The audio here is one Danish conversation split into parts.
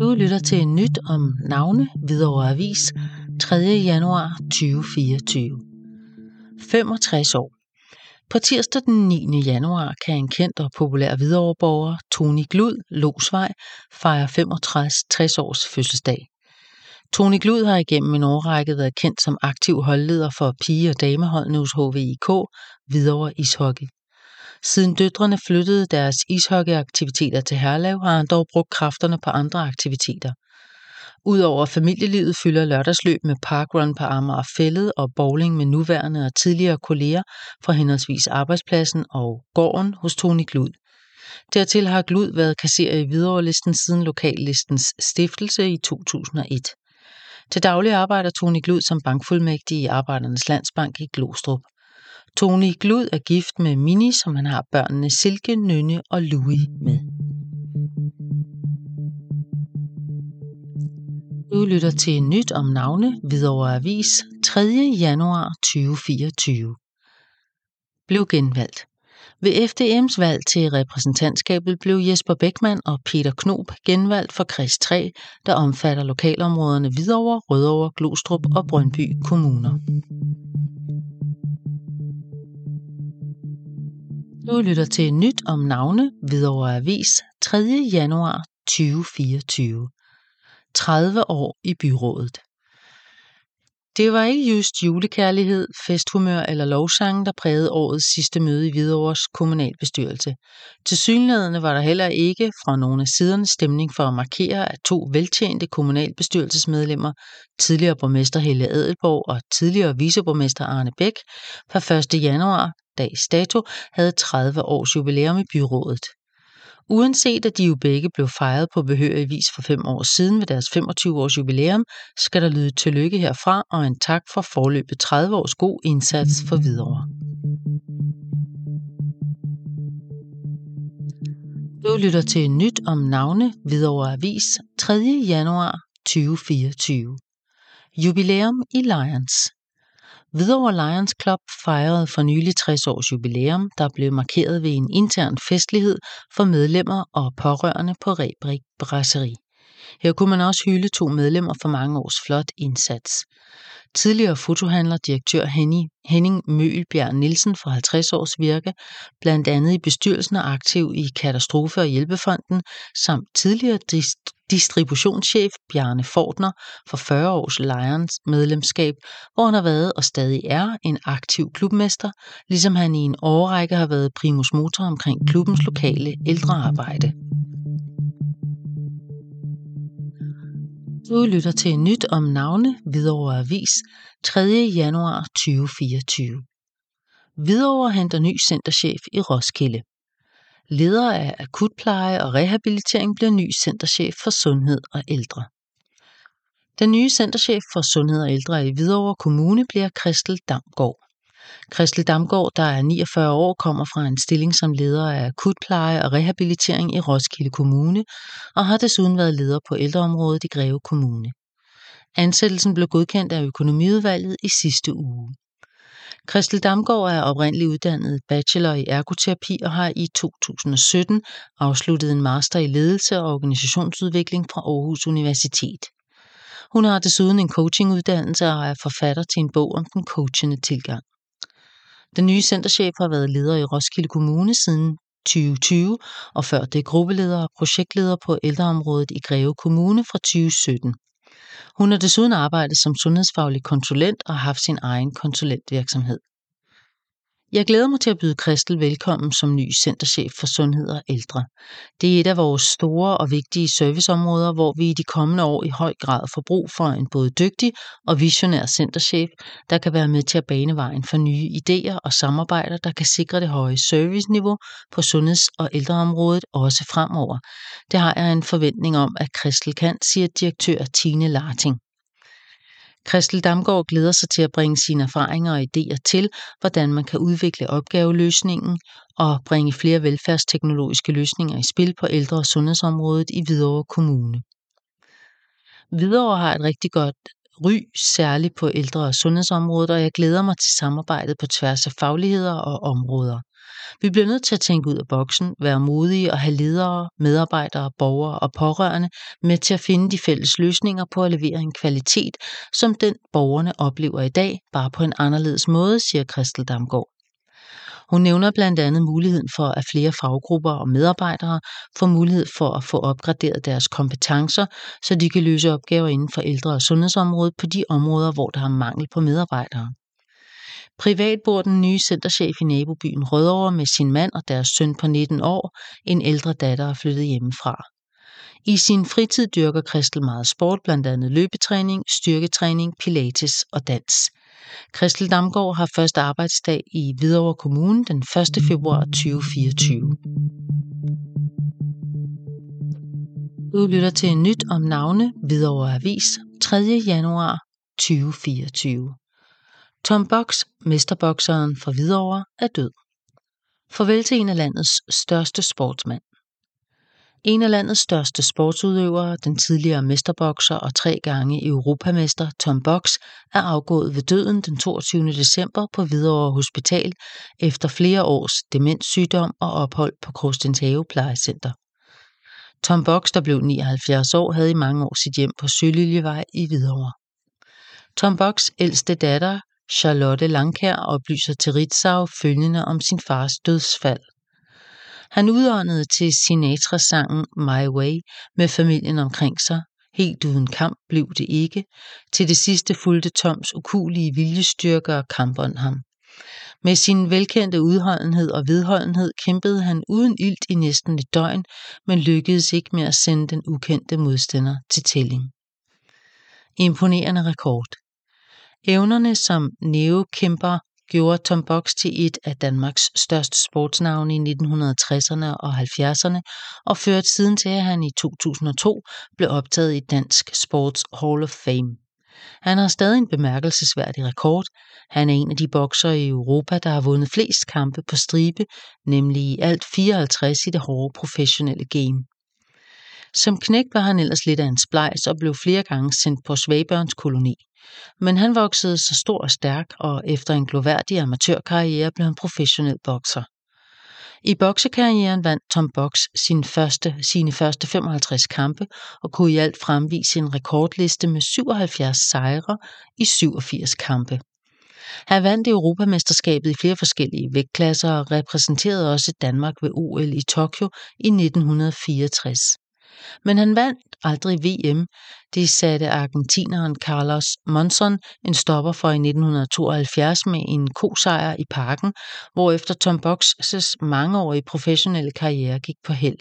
Du lytter til nyt om navne Hvidovre Avis 3. januar 2024. 65 år. På tirsdag den 9. januar kan en kendt og populær Hvidovreborger, Tony Glud, Losvej, fejre 65 års fødselsdag. Tony Glud har igennem en årrække været kendt som aktiv holdleder for pige- og dameholdene hos HVIK, Hvidovre Ishockey. Siden døtrene flyttede deres ishockeyaktiviteter til Herlev, har han dog brugt kræfterne på andre aktiviteter. Udover familielivet fylder lørdagsløb med parkrun på Amager Fælled og bowling med nuværende og tidligere kolleger fra henholdsvis arbejdspladsen og gården hos Tony Glud. Dertil har Glud været kasserer i Hvidovre-listen siden lokallistens stiftelse i 2001. Til daglig arbejder Tony Glud som bankfuldmægtig i Arbejdernes Landsbank i Glostrup. Tony Glud er gift med Mini, som han har børnene Silke, Nynne og Louis med. Du lytter til nyt om navne Hvidovre Avis 3. januar 2024. Blev genvalgt. Ved FDM's valg til repræsentantskabet blev Jesper Beckmann og Peter Knob genvalgt for kreds 3, der omfatter lokalområderne Hvidovre, Rødovre, Glostrup og Brøndby kommuner. Du lytter til nyt om navne Hvidovre Avis 3. januar 2024. 30 år i byrådet. Det var ikke just julekærlighed, festhumør eller lovsang, der prægede årets sidste møde i Hvidovres kommunalbestyrelse. Til synlædende var der heller ikke fra nogle af siderne stemning for at markere, at to veltjente kommunalbestyrelsesmedlemmer, tidligere borgmester Helle Adelborg og tidligere viceborgmester Arne Bæk, per 1. januar, dags dato, havde 30 års jubilæum i byrådet. Uanset at de jo begge blev fejret på behørig vis for fem år siden ved deres 25 års jubilæum, skal der lyde tillykke herfra og en tak for forløbet 30 års god indsats for videre. Du lytter til nyt om navne Hvidovre Avis 3. januar 2024. Jubilæum i Lions. Hvidovre Lions Club fejrede for nylig 60 års jubilæum, der blev markeret ved en intern festlighed for medlemmer og pårørende på Rebrik Brasserie. Her kunne man også hylde to medlemmer for mange års flot indsats. Tidligere fotohandler direktør Henny, Henning Mølbjerg Nielsen for 50 års virke, blandt andet i bestyrelsen og aktiv i Katastrofe- og Hjælpefonden, samt tidligere dist distributionschef Bjarne Fortner for 40 års Lions medlemskab, hvor han har været og stadig er en aktiv klubmester, ligesom han i en årrække har været primus motor omkring klubbens lokale ældrearbejde. Du lytter til nyt om navne Hvidovre Avis 3. januar 2024. Hvidovre henter ny centerchef i Roskilde. Leder af akutpleje og rehabilitering bliver ny centerchef for sundhed og ældre. Den nye centerchef for sundhed og ældre i Hvidovre Kommune bliver Christel Damgaard. Christel Damgaard, der er 49 år, kommer fra en stilling som leder af akutpleje og rehabilitering i Roskilde Kommune og har desuden været leder på ældreområdet i Greve Kommune. Ansættelsen blev godkendt af økonomiudvalget i sidste uge. Christel Damgaard er oprindeligt uddannet bachelor i ergoterapi og har i 2017 afsluttet en master i ledelse og organisationsudvikling fra Aarhus Universitet. Hun har desuden en coachinguddannelse og er forfatter til en bog om den coachende tilgang. Den nye centerchef har været leder i Roskilde Kommune siden 2020, og før det gruppeleder og projektleder på ældreområdet i Greve Kommune fra 2017. Hun har desuden arbejdet som sundhedsfaglig konsulent og haft sin egen konsulentvirksomhed. Jeg glæder mig til at byde Kristel velkommen som ny centerchef for sundhed og ældre. Det er et af vores store og vigtige serviceområder, hvor vi i de kommende år i høj grad får brug for en både dygtig og visionær centerchef, der kan være med til at bane vejen for nye idéer og samarbejder, der kan sikre det høje serviceniveau på sundheds- og ældreområdet også fremover. Det har jeg en forventning om, at Kristel kan, siger direktør Tine Larting. Christel Damgaard glæder sig til at bringe sine erfaringer og idéer til, hvordan man kan udvikle opgaveløsningen og bringe flere velfærdsteknologiske løsninger i spil på ældre- og sundhedsområdet i Hvidovre Kommune. Hvidovre har et rigtig godt ry, særligt på ældre- og sundhedsområdet, og jeg glæder mig til samarbejdet på tværs af fagligheder og områder. Vi bliver nødt til at tænke ud af boksen, være modige og have ledere, medarbejdere, borgere og pårørende med til at finde de fælles løsninger på at levere en kvalitet, som den borgerne oplever i dag, bare på en anderledes måde, siger Christel Damgaard. Hun nævner blandt andet muligheden for, at flere faggrupper og medarbejdere får mulighed for at få opgraderet deres kompetencer, så de kan løse opgaver inden for ældre- og sundhedsområdet på de områder, hvor der er mangel på medarbejdere. Privat bor den nye centerchef i nabobyen Rødovre med sin mand og deres søn på 19 år. En ældre datter er flyttet hjemmefra. I sin fritid dyrker Christel meget sport, blandt andet løbetræning, styrketræning, pilates og dans. Christel Damgaard har første arbejdsdag i Hvidovre Kommune den 1. februar 2024. Du lytter til en nyt om navne Hvidovre Avis 3. januar 2024. Tom Box, mesterbokseren fra Hvidovre, er død. Farvel til en af landets største sportsmænd. En af landets største sportsudøvere, den tidligere mesterbokser og tre gange europamester Tom Box, er afgået ved døden den 22. december på Hvidovre Hospital efter flere års demenssygdom og ophold på Krostens plejecenter. Tom Box, der blev 79 år, havde i mange år sit hjem på Søliljevej i Hvidovre. Tom Box ældste datter, Charlotte Langkær, oplyser til Ritzau følgende om sin fars dødsfald. Han udåndede til Sinatra-sangen My Way med familien omkring sig. Helt uden kamp blev det ikke. Til det sidste fulgte Toms ukulige viljestyrke og kampånd ham. Med sin velkendte udholdenhed og vedholdenhed kæmpede han uden ilt i næsten et døgn, men lykkedes ikke med at sende den ukendte modstander til tælling. Imponerende rekord. Evnerne som neokæmper gjorde Tom Box til et af Danmarks største sportsnavne i 1960'erne og 70'erne og førte siden til, at han i 2002 blev optaget i Dansk Sports Hall of Fame. Han har stadig en bemærkelsesværdig rekord. Han er en af de bokser i Europa, der har vundet flest kampe på stribe, nemlig i alt 54 i det hårde professionelle game. Som knægt var han ellers lidt af en splejs og blev flere gange sendt på svagbørns koloni. Men han voksede så stor og stærk, og efter en gloværdig amatørkarriere blev han professionel bokser. I boksekarrieren vandt Tom Box sin første, sine første 55 kampe og kunne i alt fremvise en rekordliste med 77 sejre i 87 kampe. Han vandt Europamesterskabet i flere forskellige vægtklasser og repræsenterede også Danmark ved OL i Tokyo i 1964. Men han vandt aldrig VM. Det satte argentineren Carlos Monzon en stopper for i 1972 med en kosejr i parken, hvorefter Tom Boxes mangeårige professionelle karriere gik på held.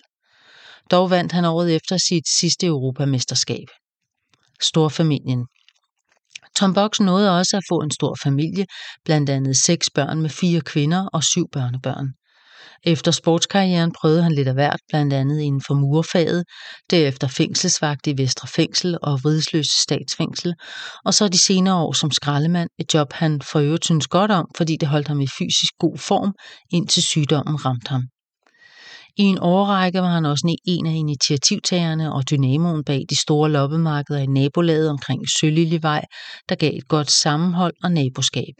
Dog vandt han året efter sit sidste europamesterskab. Storfamilien Tom Box nåede også at få en stor familie, blandt andet seks børn med fire kvinder og syv børnebørn. Efter sportskarrieren prøvede han lidt af hvert, blandt andet inden for murfaget, derefter fængselsvagt i Vestre Fængsel og Vridsløse Statsfængsel, og så de senere år som skraldemand, et job han for øvrigt synes godt om, fordi det holdt ham i fysisk god form, indtil sygdommen ramte ham. I en årrække var han også en af initiativtagerne og dynamoen bag de store loppemarkeder i nabolaget omkring Sølillevej, der gav et godt sammenhold og naboskab.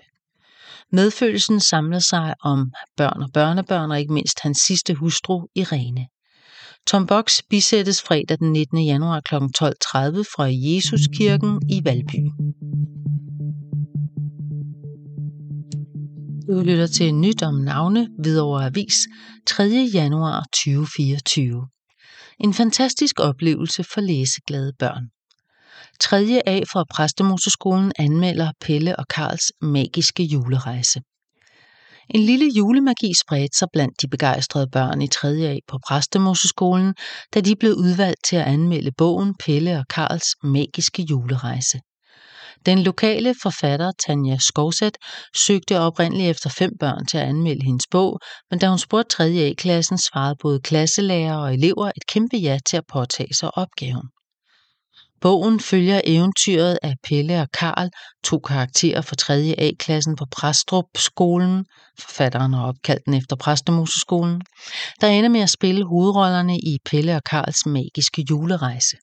Medfølelsen samler sig om børn og børnebørn og ikke mindst hans sidste hustru, Irene. Tom Box bisættes fredag den 19. januar kl. 12.30 fra Jesuskirken i Valby. Du lytter til nyt om navne Hvidovre Avis 3. januar 2024. En fantastisk oplevelse for læseglade børn. 3. A fra Præstemoseskolen anmelder Pelle og Karls magiske julerejse. En lille julemagi spredte sig blandt de begejstrede børn i 3. A på Præstemoseskolen, da de blev udvalgt til at anmelde bogen Pelle og Karls magiske julerejse. Den lokale forfatter Tanja Skovsæt søgte oprindeligt efter fem børn til at anmelde hendes bog, men da hun spurgte 3. A-klassen, svarede både klasselærer og elever et kæmpe ja til at påtage sig opgaven. Bogen følger eventyret af Pelle og Karl, to karakterer fra 3. A-klassen på Præstrup skolen, forfatteren har opkaldt den efter Præstemoseskolen, der ender med at spille hovedrollerne i Pelle og Karls magiske julerejse.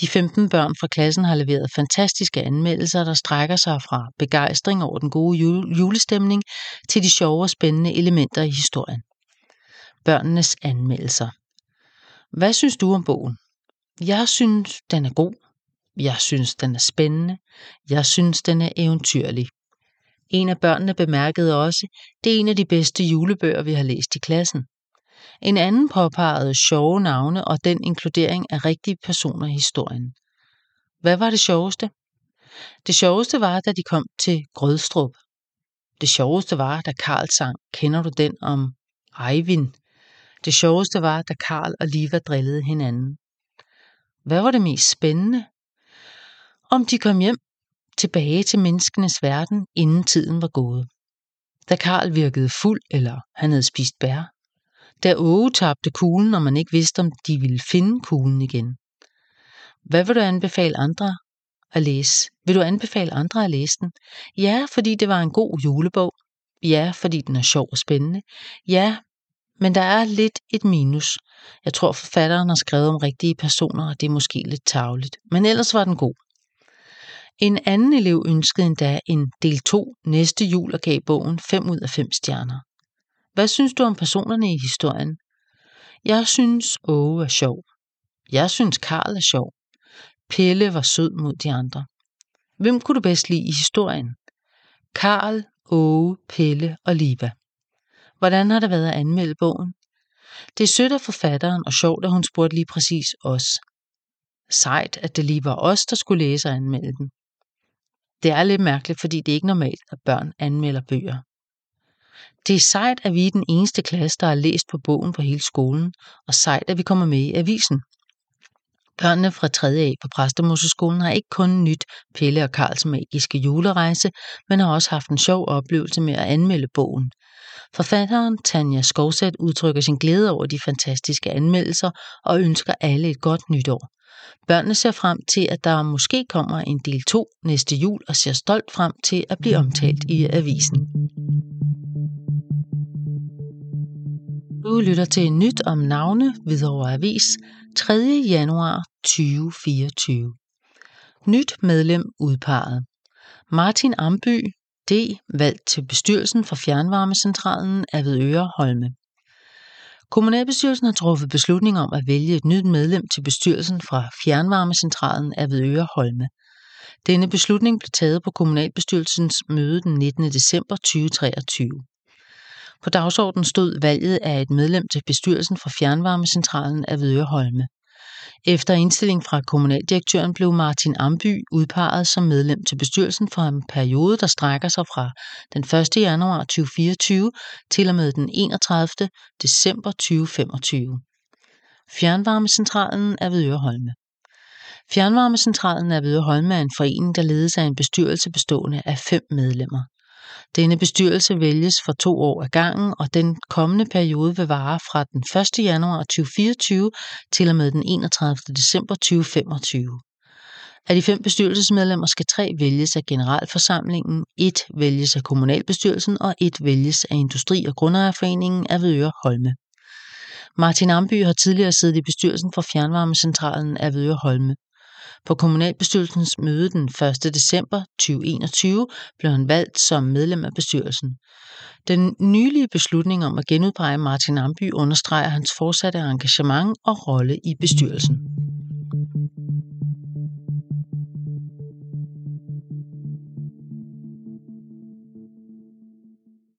De 15 børn fra klassen har leveret fantastiske anmeldelser, der strækker sig fra begejstring over den gode julestemning til de sjove og spændende elementer i historien. Børnenes anmeldelser. Hvad synes du om bogen? Jeg synes, den er god. Jeg synes, den er spændende. Jeg synes, den er eventyrlig. En af børnene bemærkede også, det er en af de bedste julebøger, vi har læst i klassen. En anden påpegede sjove navne og den inkludering af rigtige personer i historien. Hvad var det sjoveste? Det sjoveste var, da de kom til Grødstrup. Det sjoveste var, da Karl sang, kender du den om Eivind? Det sjoveste var, da Karl og Liva drillede hinanden. Hvad var det mest spændende? Om de kom hjem tilbage til menneskenes verden, inden tiden var gået. Da Karl virkede fuld, eller han havde spist bær. Da Åge tabte kuglen, og man ikke vidste, om de ville finde kuglen igen. Hvad vil du anbefale andre at læse? Vil du anbefale andre at læse den? Ja, fordi det var en god julebog. Ja, fordi den er sjov og spændende. Ja, men der er lidt et minus. Jeg tror, forfatteren har skrevet om rigtige personer, og det er måske lidt tavligt. Men ellers var den god. En anden elev ønskede endda en del 2 næste jul og gav bogen 5 ud af 5 stjerner. Hvad synes du om personerne i historien? Jeg synes Åge er sjov. Jeg synes Karl er sjov. Pelle var sød mod de andre. Hvem kunne du bedst lide i historien? Karl, Åge, Pelle og Liva. Hvordan har det været at anmelde bogen? Det er sødt af forfatteren og sjovt, at hun spurgte lige præcis os. Sejt, at det lige var os, der skulle læse og anmelde den. Det er lidt mærkeligt, fordi det er ikke normalt, at børn anmelder bøger. Det er sejt, at vi er den eneste klasse, der har læst på bogen på hele skolen, og sejt, at vi kommer med i avisen. Børnene fra 3. A på Præstemoseskolen har ikke kun nyt Pelle og Karls magiske julerejse, men har også haft en sjov oplevelse med at anmelde bogen. Forfatteren Tanja Skovsat udtrykker sin glæde over de fantastiske anmeldelser og ønsker alle et godt nytår. Børnene ser frem til, at der måske kommer en del 2 næste jul og ser stolt frem til at blive omtalt i avisen. Du lytter til nyt om navne Hvidovre Avis 3. januar 2024. Nyt medlem udpeget. Martin Amby, D. valgt til bestyrelsen for Fjernvarmecentralen af Vedøre Holme. Kommunalbestyrelsen har truffet beslutning om at vælge et nyt medlem til bestyrelsen fra Fjernvarmecentralen af Vedøre Holme. Denne beslutning blev taget på kommunalbestyrelsens møde den 19. december 2023. På dagsordenen stod valget af et medlem til bestyrelsen for Fjernvarmecentralen af Holme. Efter indstilling fra kommunaldirektøren blev Martin Amby udpeget som medlem til bestyrelsen for en periode, der strækker sig fra den 1. januar 2024 til og med den 31. december 2025. Fjernvarmecentralen er ved Holme. Fjernvarmecentralen er ved Holme er en forening, der ledes af en bestyrelse bestående af fem medlemmer. Denne bestyrelse vælges for to år ad gangen, og den kommende periode vil vare fra den 1. januar 2024 til og med den 31. december 2025. Af de fem bestyrelsesmedlemmer skal tre vælges af generalforsamlingen, et vælges af kommunalbestyrelsen og et vælges af Industri- og Grundejerforeningen af Vedøre Holme. Martin Amby har tidligere siddet i bestyrelsen for Fjernvarmecentralen af Vedøre Holme. På kommunalbestyrelsens møde den 1. december 2021 blev han valgt som medlem af bestyrelsen. Den nylige beslutning om at genudpege Martin Amby understreger hans fortsatte engagement og rolle i bestyrelsen.